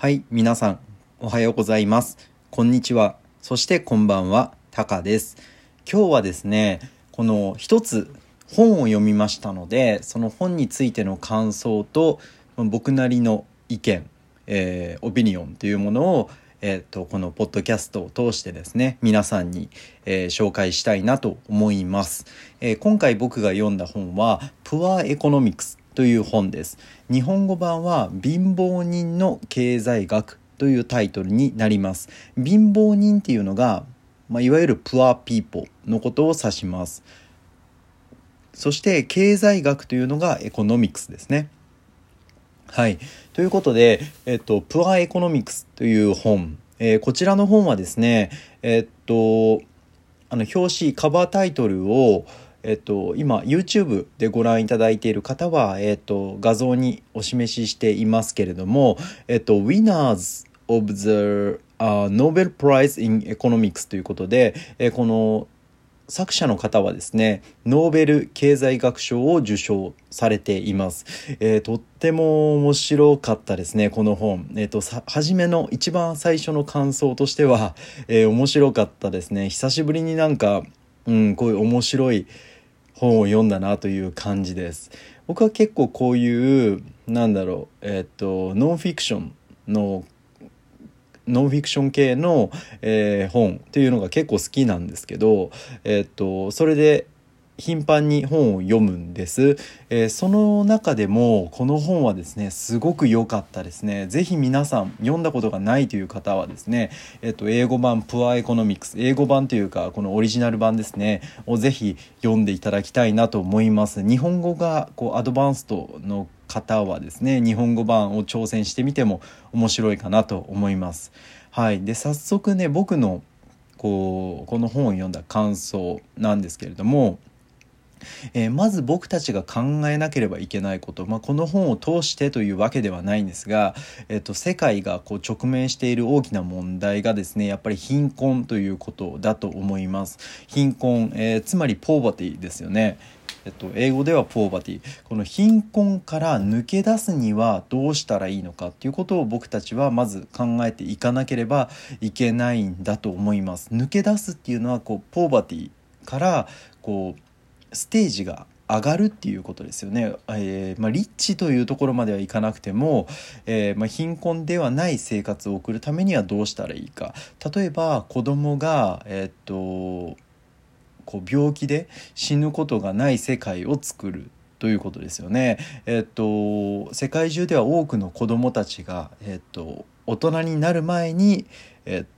はい、皆さん、おはようございます。こんにちは。そしてこんばんは、タカです。今日はですね、この一つ本を読みましたので、その本についての感想と、僕なりの意見、えー、オピニオンというものを、えーと、このポッドキャストを通してですね皆さんに、えー、紹介したいなと思います、えー、今回僕が読んだ本は「プアエコノミクス」という本です。日本語版は「貧乏人の経済学」というタイトルになります。貧乏人っていうのが、まあ、いわゆるプアピーポのことを指します。そして経済学というのが economics ですね。はい。ということで、えっと、 Poor Economics という本、えー、こちらの本はですね、えっと、あの、表紙、カバータイトルを、えっと、今、YouTube でご覧いただいている方は、えっと、画像にお示ししていますけれども、えっと、Winners of the、uh, Nobel Prize in Economics ということで、え、この作者の方はですねノーベル経済学賞を受賞されています、えー、とっても面白かったですねこの本。え、ー、とさ初めの一番最初の感想としては、えー、面白かったですね。久しぶりになんかうんこういう面白い本を読んだなという感じです。僕は結構こういうなんだろうえっ、とノンフィクションのノンフィクション系の、えー、本っていうのが結構好きなんですけど、え、っとそれで頻繁に本を読むんです、えー、その中でもこの本はですねすごく良かったですね。是非皆さん読んだことがないという方はですね、えっと、英語版プアエコノミクス英語版というかこのオリジナル版ですねを是非読んでいただきたいなと思います。日本語がこうアドバンストの方はですね日本語版を挑戦してみても面白いかなと思います。はい、で早速ね僕のこうこの本を読んだ感想なんですけれどもえー、まず僕たちが考えなければいけないこと、まあ、この本を通してというわけではないんですが、えーと、世界がこう直面している大きな問題がですねやっぱり貧困ということだと思います。貧困、えー、つまりポーバティですよね。えっと、英語ではポーバティ。この貧困から抜け出すにはどうしたらいいのかっていうことを僕たちはまず考えていかなければいけないんだと思います。抜け出すっていうのはこうポーバティからこうステージが上がるっていうことですよね、えーまあ、リッチというところまではいかなくても、えーまあ、貧困ではない生活を送るためにはどうしたらいいか例えば子供がえー、っとこう病気で死ぬことがない世界を作るということですよね。えっと世界中では多くの子どもたちが、えっと、大人になる前に、えっ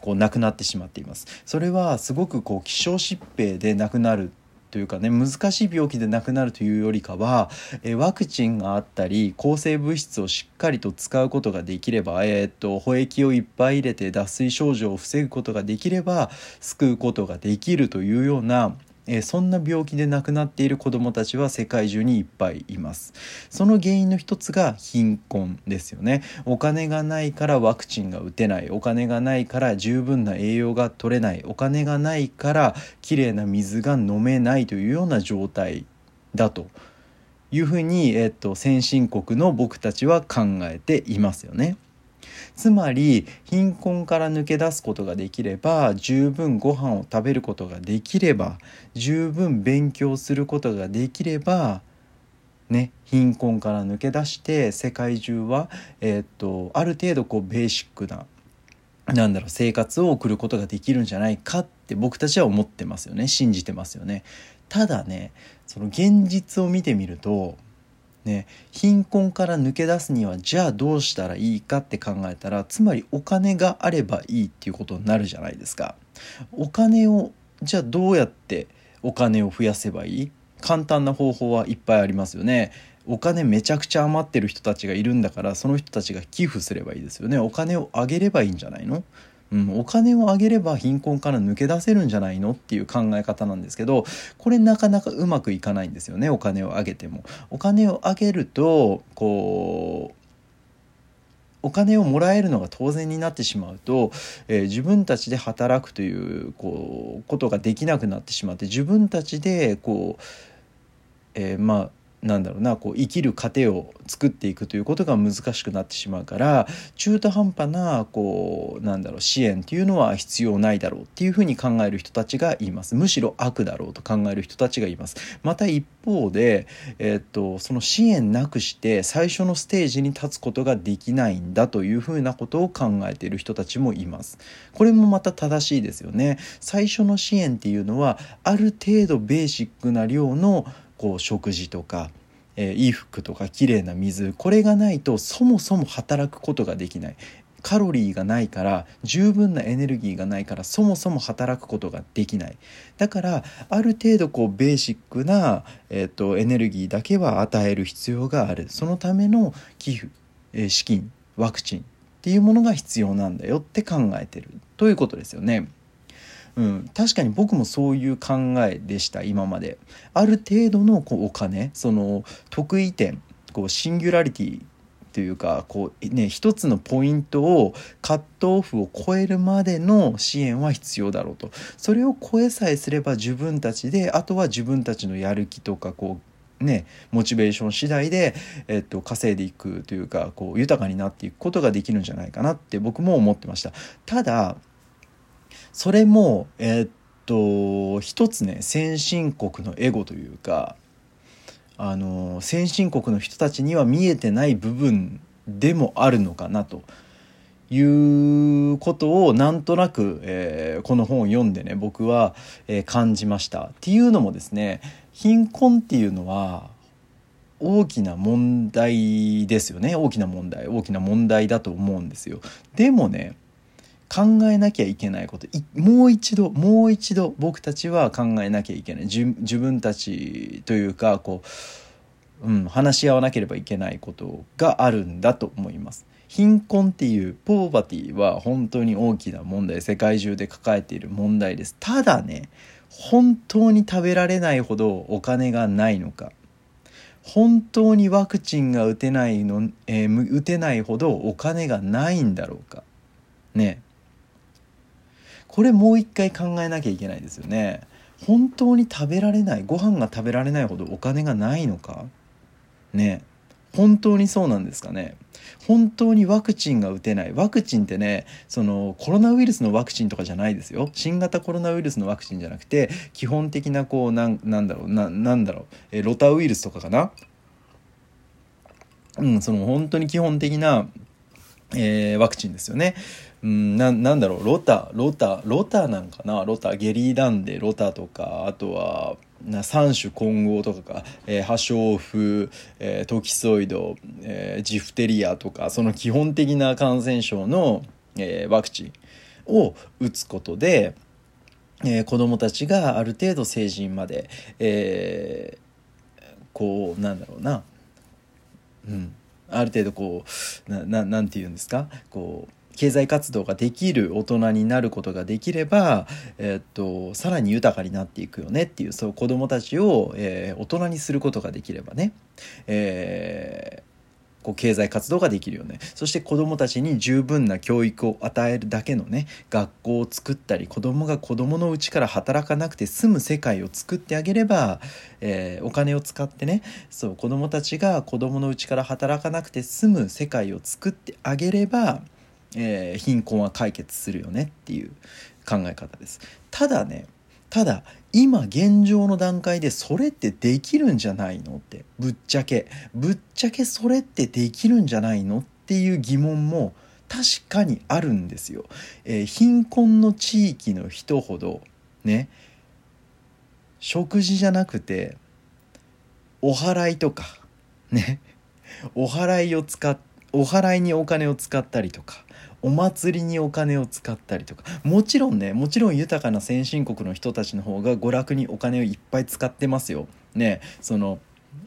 こう亡くなってしまっています。それはすごくこう希少疾病で亡くなるというかね難しい病気で亡くなるというよりかは、えワクチンがあったり抗生物質をしっかりと使うことができれば、えー、っと保液をいっぱい入れて脱水症状を防ぐことができれば救うことができるというようなえそんな病気で亡くなっている子どもたちは世界中にいっぱいいます。その原因の一つが貧困ですよね。お金がないからワクチンが打てない。お金がないから十分な栄養が取れない。お金がないからきれいな水が飲めないというような状態だというふうに、えっと、先進国の僕たちは考えていますよね。つまり貧困から抜け出すことができれば十分ご飯を食べることができれば十分勉強することができればね、貧困から抜け出して世界中は、えー、っとある程度こうベーシックななんだろう生活を送ることができるんじゃないかって僕たちは思ってますよね信じてますよね。ただねその現実を見てみるとね、貧困から抜け出すにはじゃあどうしたらいいかって考えたらつまりお金があればいいっていうことになるじゃないですか。お金をじゃあどうやってお金を増やせばいい？簡単な方法はいっぱいありますよね。お金めちゃくちゃ余ってる人たちがいるんだからその人たちが寄付すればいいですよね。お金をあげればいいんじゃないの？うん、お金をあげれば貧困から抜け出せるんじゃないのっていう考え方なんですけどこれなかなかうまくいかないんですよねお金をあげても。お金をあげるとこうお金をもらえるのが当然になってしまうと、えー、自分たちで働くというこうことができなくなってしまって自分たちでこう、えー、まあなんだろうなこう生きる糧を作っていくということが難しくなってしまうから中途半端なこうなんだろう支援っていうのは必要ないだろうっていうふうに考える人たちがいます。むしろ悪だろうと考える人たちがいます。また一方で、えー、っとその支援なくして最初のステージに立つことができないんだというふうなことを考えている人たちもいます。これもまた正しいですよね。最初の支援っていうのはある程度ベーシックな量のこう食事とか、えー、衣服とかきれいな水これがないとそもそも働くことができない。カロリーがないから十分なエネルギーがないからそもそも働くことができない。だからある程度こうベーシックな、えーと、エネルギーだけは与える必要がある。そのための寄付、えー、資金ワクチンっていうものが必要なんだよって考えてる。ということですよね。うん、確かに僕もそういう考えでした今まで。ある程度のこうお金その得意点こうシンギュラリティというかこうね一つのポイントをカットオフを超えるまでの支援は必要だろうと。それを超えさえすれば自分たちであとは自分たちのやる気とかこうねモチベーション次第で、えっと、稼いでいくというかこう豊かになっていくことができるんじゃないかなって僕も思ってました。ただそれもえー、っと一つね先進国のエゴというかあの先進国の人たちには見えてない部分でもあるのかなということをなんとなく、えー、この本を読んでね僕は、えー、感じました。っていうのもですね貧困っていうのは大きな問題ですよね大きな問題大きな問題だと思うんですよ。でもね考えなきゃいけないこと。もう一度もう一度僕たちは考えなきゃいけない。自分たちというかこう、うん、話し合わなければいけないことがあるんだと思います。貧困っていうポーバティは本当に大きな問題世界中で抱えている問題です。ただね本当に食べられないほどお金がないのか本当にワクチンが打てないの、えー、打てないほどお金がないんだろうか。ね。これもう一回考えなきゃいけないですよね。本当に食べられないご飯が食べられないほどお金がないのか？ね。本当にそうなんですかね？本当にワクチンが打てない。ワクチンってねそのコロナウイルスのワクチンとかじゃないですよ。新型コロナウイルスのワクチンじゃなくて基本的なこうなんなんだろうななんだろう。えロタウイルスとかかな？うんその本当に基本的なえー、ワクチンですよね。うん、ななんだろうロタロタロタなんかな？ロタゲリーダンデロタとかあとはな三種混合とかか、えー、破傷風、えー、トキソイド、えー、ジフテリアとかその基本的な感染症の、えー、ワクチンを打つことで、えー、子どもたちがある程度成人まで、えー、こうなんだろうな。うん。ある程度こうなななんて言うんですか？こう経済活動ができる大人になることができれば、え、っとさらに豊かになっていくよねっていうそう子どもたちを、えー、大人にすることができればね、えーこう経済活動ができるよね。そして子どもたちに十分な教育を与えるだけのね学校を作ったり子どもが子どものうちから働かなくて済む世界を作ってあげれば、え、お金を使ってねそう子どもたちが子どものうちから働かなくて済む世界を作ってあげれば、えー、貧困は解決するよねっていう考え方です。ただねただ今現状の段階でそれってできるんじゃないのってぶっちゃけぶっちゃけそれってできるんじゃないのっていう疑問も確かにあるんですよ。えー、貧困の地域の人ほどね食事じゃなくてお祓いとかねお祓いを使ってお祓いにお金を使ったりとかお祭りにお金を使ったりとかもちろんねもちろん豊かな先進国の人たちの方が娯楽にお金をいっぱい使ってますよ。ねその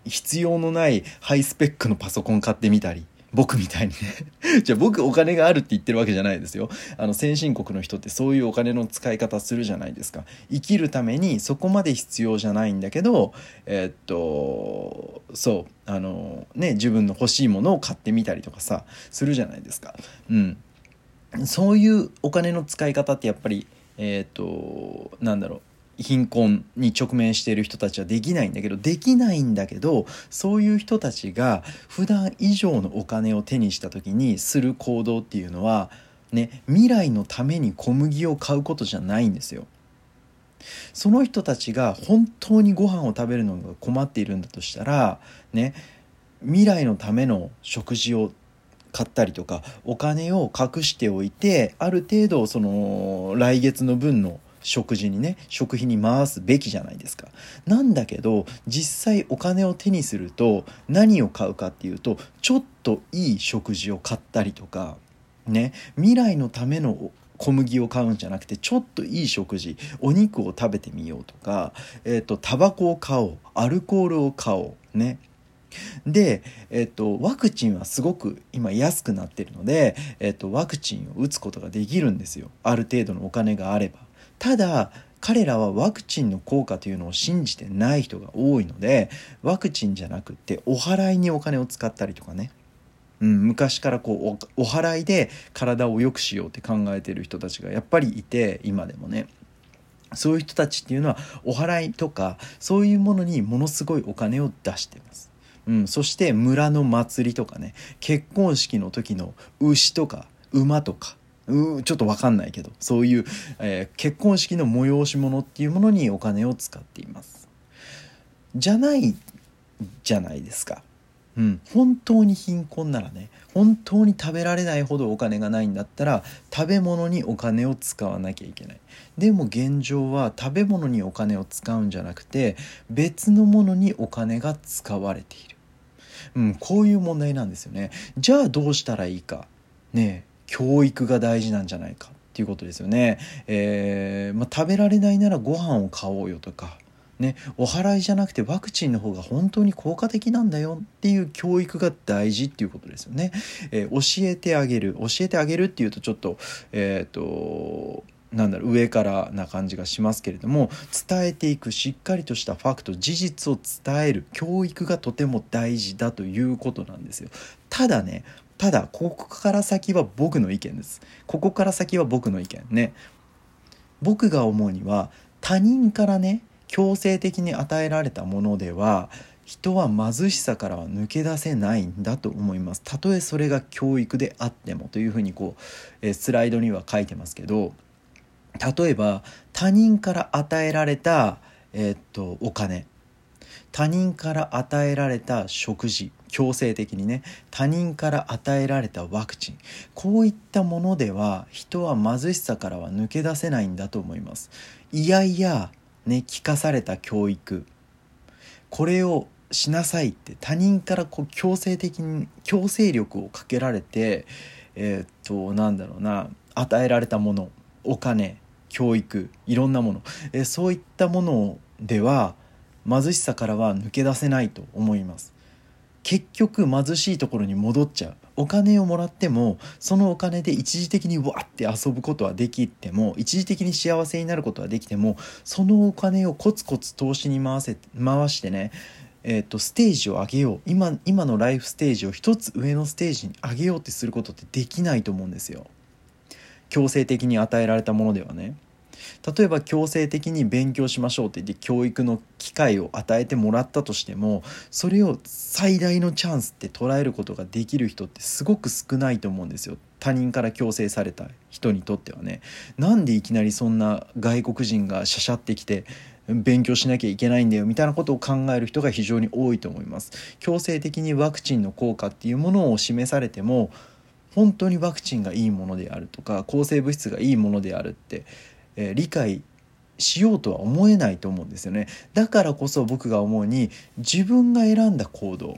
必要のないハイスペックのパソコン買ってみたり僕みたいに。ね じゃあ僕お金があるって言ってるわけじゃないですよ。あの先進国の人ってそういうお金の使い方するじゃないですか。生きるためにそこまで必要じゃないんだけどえー、っとそうあのね自分の欲しいものを買ってみたりとかさするじゃないですか。うん。そういうお金の使い方ってやっぱりえっ、となんだろう。貧困に直面している人たちはできないんだけどできないんだけどそういう人たちが普段以上のお金を手にした時にする行動っていうのはね未来のために小麦を買うことじゃないんですよ。その人たちが本当にご飯を食べるのが困っているんだとしたらね未来のための食事を買ったりとかお金を隠しておいてある程度その来月の分の食事にね食費に回すべきじゃないですか。なんだけど実際お金を手にすると何を買うかっていうとちょっといい食事を買ったりとかね未来のための小麦を買うんじゃなくてちょっといい食事お肉を食べてみようとかえっ、ー、とタバコを買おうアルコールを買おうねで、えっと、ワクチンはすごく今安くなってるので、えっと、ワクチンを打つことができるんですよある程度のお金があれば。ただ彼らはワクチンの効果というのを信じてない人が多いのでワクチンじゃなくてお祓いにお金を使ったりとかね、うん、昔からこうお祓いで体を良くしようって考えてる人たちがやっぱりいて今でもねそういう人たちっていうのはお祓いとかそういうものにものすごいお金を出してます。うん、そして村の祭りとかね結婚式の時の牛とか馬とかうちょっと分かんないけどそういう、えー、結婚式の催し物っていうものにお金を使っています。じゃないじゃないですか。うん、本当に貧困ならね本当に食べられないほどお金がないんだったら食べ物にお金を使わなきゃいけない。でも現状は食べ物にお金を使うんじゃなくて別のものにお金が使われている。うん、こういう問題なんですよね。じゃあどうしたらいいか。ね教育が大事なんじゃないかっていうことですよね。えー、まあ、食べられないならご飯を買おうよとか。ね、お祓いじゃなくてワクチンの方が本当に効果的なんだよっていう教育が大事っていうことですよね。えー、教えてあげる教えてあげるっていうとちょっとえっ、ー、となんだろう上からな感じがしますけれども伝えていくしっかりとしたファクト事実を伝える教育がとても大事だということなんですよただねただここから先は僕の意見です。ここから先は僕の意見ね。僕が思うには他人からね強制的に与えられたものでは人は貧しさからは抜け出せないんだと思います。たとえそれが教育であってもというふうにこう、えスライドには書いてますけど例えば他人から与えられた、えー、っとお金。他人から与えられた食事強制的にね他人から与えられたワクチン。こういったものでは人は貧しさからは抜け出せないんだと思います。いやいやね聞かされた教育。これをしなさいって他人からこう強制的に強制力をかけられてえー、っとなんだろうな与えられたものお金教育いろんなもの、えそういったものでは貧しさからは抜け出せないと思います。結局貧しいところに戻っちゃう。お金をもらってもそのお金で一時的にわって遊ぶことはできても一時的に幸せになることはできてもそのお金をコツコツ投資に回せ回してねえーと、ステージを上げよう。今今のライフステージを一つ上のステージに上げようってすることってできないと思うんですよ。強制的に与えられたものではね。例えば強制的に勉強しましょうって言って教育の機会を与えてもらったとしてもそれを最大のチャンスって捉えることができる人ってすごく少ないと思うんですよ。他人から強制された人にとってはね。なんでいきなりそんな外国人がしゃしゃってきて勉強しなきゃいけないんだよみたいなことを考える人が非常に多いと思います。強制的にワクチンの効果っていうものを示されても本当にワクチンがいいものであるとか抗生物質がいいものであるって、えー、理解しようとは思えないと思うんですよね。だからこそ僕が思うに自分が選んだ行動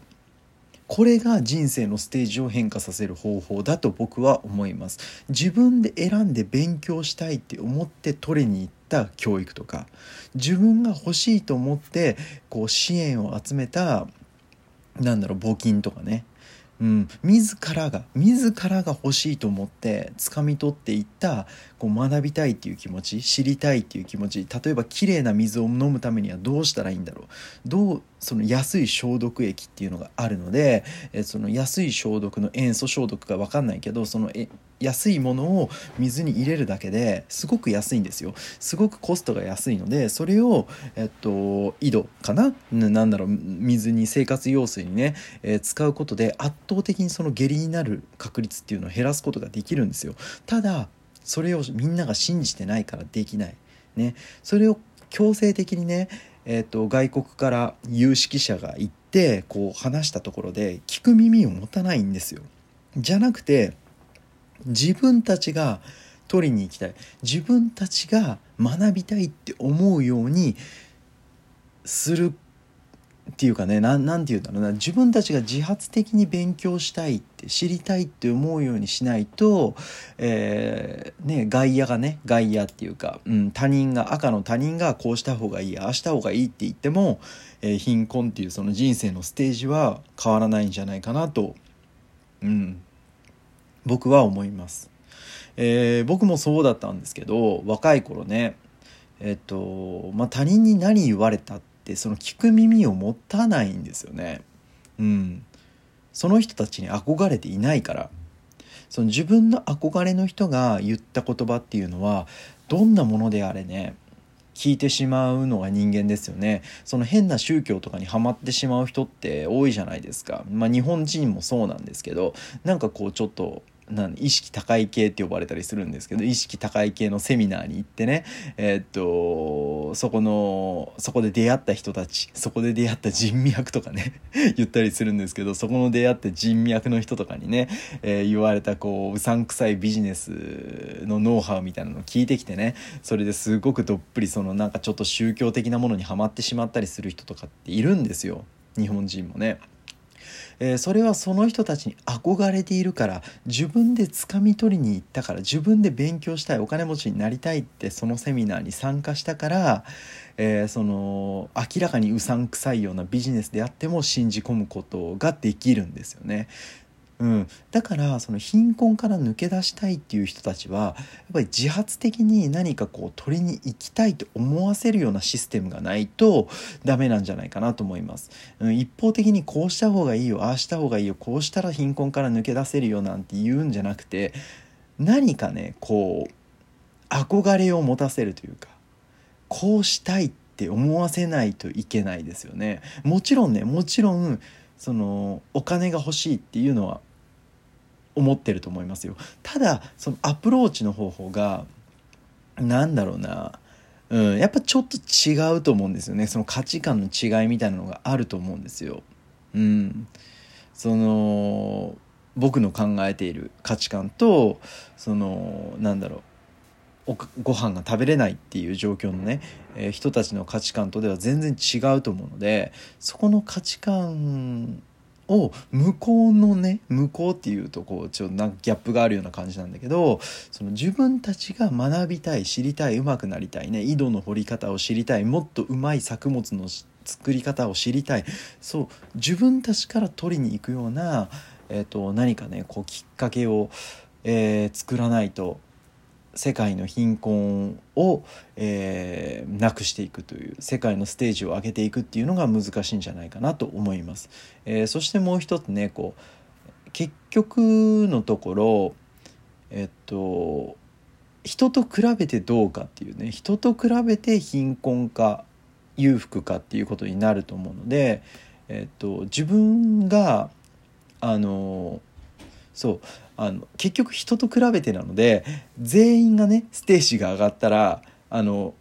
これが人生のステージを変化させる方法だと僕は思います。自分で選んで勉強したいって思って取りに行った教育とか自分が欲しいと思ってこう支援を集めたなんだろう募金とかね。うん、自らが自らが欲しいと思って掴み取っていったこう学びたいっていう気持ち知りたいっていう気持ち例えばきれいな水を飲むためにはどうしたらいいんだろう。どうその安い消毒液っていうのがあるのでえその安い消毒の塩素消毒か分かんないけどそのえ安いものを水に入れるだけですごく安いんですよ。すごくコストが安いのでそれをえっと井戸かな？なんだろう水に生活用水にね、えー、使うことで圧倒的にその下痢になる確率っていうのを減らすことができるんですよ。ただそれをみんなが信じてないからできない。ね。それを強制的にねえーと、外国から有識者が行ってこう話したところで聞く耳を持たないんですよ。じゃなくて自分たちが取りに行きたい。自分たちが学びたいって思うようにするっていうかね何て言うんだろうな。自分たちが自発的に勉強したいって知りたいって思うようにしないと、えー、ね、外野がね外野っていうか、うん、他人が赤の他人がこうした方がいいああした方がいいって言っても、えー、貧困っていうその人生のステージは変わらないんじゃないかなと、うん、僕は思います。えー、僕もそうだったんですけど若い頃ねえっとまあ他人に何言われたってその聞く耳を持たないんですよね。うん、その人たちに憧れていないからその自分の憧れの人が言った言葉っていうのはどんなものであれね聞いてしまうのが人間ですよねその変な宗教とかにはまってしまう人って多いじゃないですかまあ日本人もそうなんですけどなんかこうちょっとなん意識高い系って呼ばれたりするんですけど意識高い系のセミナーに行ってねえー、っとそこのそこで出会った人たちそこで出会った人脈とかね 言ったりするんですけどそこの出会った人脈の人とかにね、えー、言われたこううさんくさいビジネスのノウハウみたいなのを聞いてきてねそれですごくどっぷりそのなんかちょっと宗教的なものにはまってしまったりする人とかっているんですよ日本人もね。えー、それはその人たちに憧れているから自分で掴み取りに行ったから自分で勉強したいお金持ちになりたいってそのセミナーに参加したから、えー、その明らかにうさんくさいようなビジネスであっても信じ込むことができるんですよね。うん、だからその貧困から抜け出したいっていう人たちはやっぱり自発的に何かこう取りに行きたいと思わせるようなシステムがないとダメなんじゃないかなと思います、うん、一方的にこうした方がいいよああした方がいいよこうしたら貧困から抜け出せるよなんて言うんじゃなくて何かねこう憧れを持たせるというかこうしたいって思わせないといけないですよね。もちろんねもちろんそのお金が欲しいっていうのは思ってると思いますよ。ただそのアプローチの方法が何だろうな。うん、やっぱちょっと違うと思うんですよね。その価値観の違いみたいなのがあると思うんですよ。うん、その僕の考えている価値観とそのなんだろう。ご飯が食べれないっていう状況のね、えー、人たちの価値観とでは全然違うと思うのでそこの価値観を向こうのね向こうっていうとこうちょっとなんかギャップがあるような感じなんだけどその自分たちが学びたい知りたい上手くなりたいね井戸の掘り方を知りたいもっとうまい作物の作り方を知りたいそう自分たちから取りに行くような、えーと、何かねこうきっかけを、えー、作らないと世界の貧困を、えー、なくしていくという世界のステージを上げていくっていうのが難しいんじゃないかなと思います。えー、そしてもう一つねこう結局のところえっと人と比べてどうかっていうね人と比べて貧困か裕福かっていうことになると思うので、えっと、自分があのそうあの結局人と比べてなので全員がねステージが上がったらあの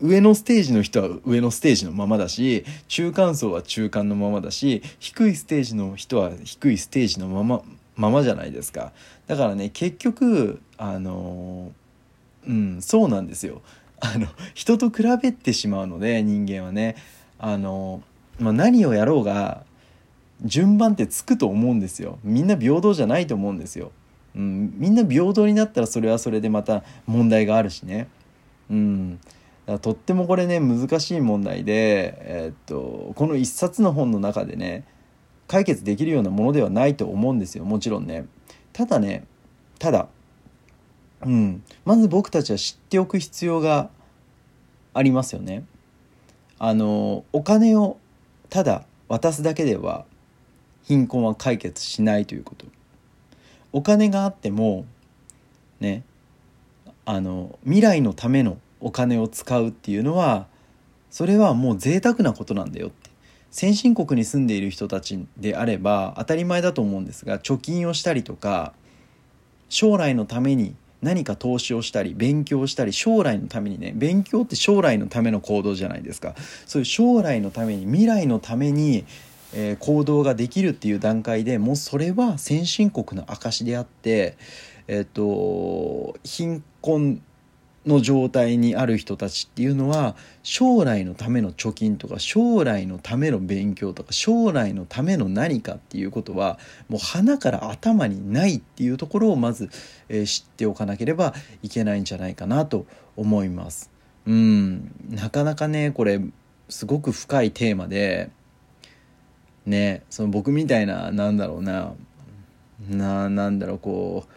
上のステージの人は上のステージのままだし中間層は中間のままだし低いステージの人は低いステージのままままじゃないですか。だからね結局あのうんそうなんですよ。あの人と比べてしまうので人間はね。あの、まあ、何をやろうが順番ってつくと思うんですよ。みんな平等じゃないと思うんですよ、うん、みんな平等になったらそれはそれでまた問題があるしね。うん。とってもこれね難しい問題で、えー、っとこの一冊の本の中でね解決できるようなものではないと思うんですよ。もちろんね。ただねただうん。まず僕たちは知っておく必要がありますよね。あのお金をただ渡すだけでは貧困は解決しないということ。お金があってもねあの未来のためのお金を使うっていうのはそれはもう贅沢なことなんだよって。先進国に住んでいる人たちであれば当たり前だと思うんですが貯金をしたりとか将来のために何か投資をしたり勉強したり将来のためにね勉強って将来のための行動じゃないですか。そういう将来のために未来のために、えー、行動ができるっていう段階でもうそれは先進国の証であってえっ、ー、と貧困の状態にある人たちっていうのは将来のための貯金とか将来のための勉強とか将来のための何かっていうことはもう鼻から頭にないっていうところをまず、えー、知っておかなければいけないんじゃないかなと思います。うんなかなかねこれすごく深いテーマでねその僕みたいななんだろうな。ななんだろうこう。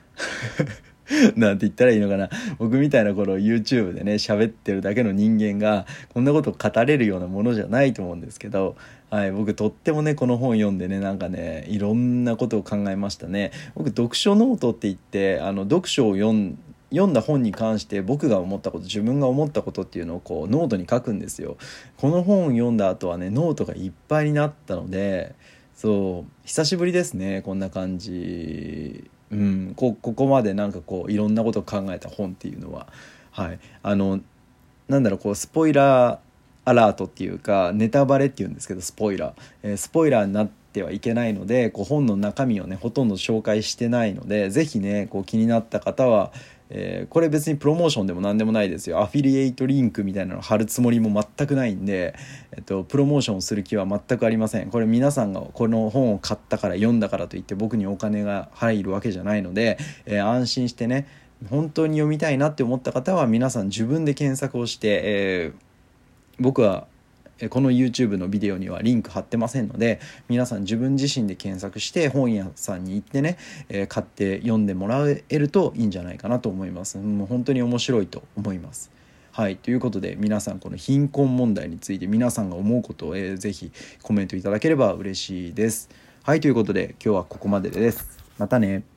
なんて言ったらいいのかな。僕みたいな頃 YouTube でね喋ってるだけの人間がこんなこと語れるようなものじゃないと思うんですけど、はい、僕とってもねこの本読んでねなんかねいろんなことを考えましたね。僕読書ノートって言ってあの読書を読ん読んだ本に関して僕が思ったこと自分が思ったことっていうのをこうノートに書くんですよ。この本を読んだ後はねノートがいっぱいになったのでそう久しぶりですねこんな感じ。うん、こここまでなんかこういろんなことを考えた本っていうのは、はい、あのなんだろうこう spoiler alert っていうかネタバレっていうんですけど spoiler、えー、 spoiler になってはいけないのでこう本の中身をねほとんど紹介してないので是非ねこう気になった方はえー、これ別にプロモーションでも何でもないですよ。アフィリエイトリンクみたいなの貼るつもりも全くないんで、えっと、プロモーションする気は全くありません。これ皆さんがこの本を買ったから読んだからといって僕にお金が入るわけじゃないので、えー、安心してね本当に読みたいなって思った方は皆さん自分で検索をして、えー、僕はこの YouTube のビデオにはリンク貼ってませんので皆さん自分自身で検索して本屋さんに行ってね、えー、買って読んでもらえるといいんじゃないかなと思います。もう本当に面白いと思います。はい。ということで皆さんこの貧困問題について皆さんが思うことを、えー、ぜひコメントいただければ嬉しいです。はい。ということで今日はここまでです。またね。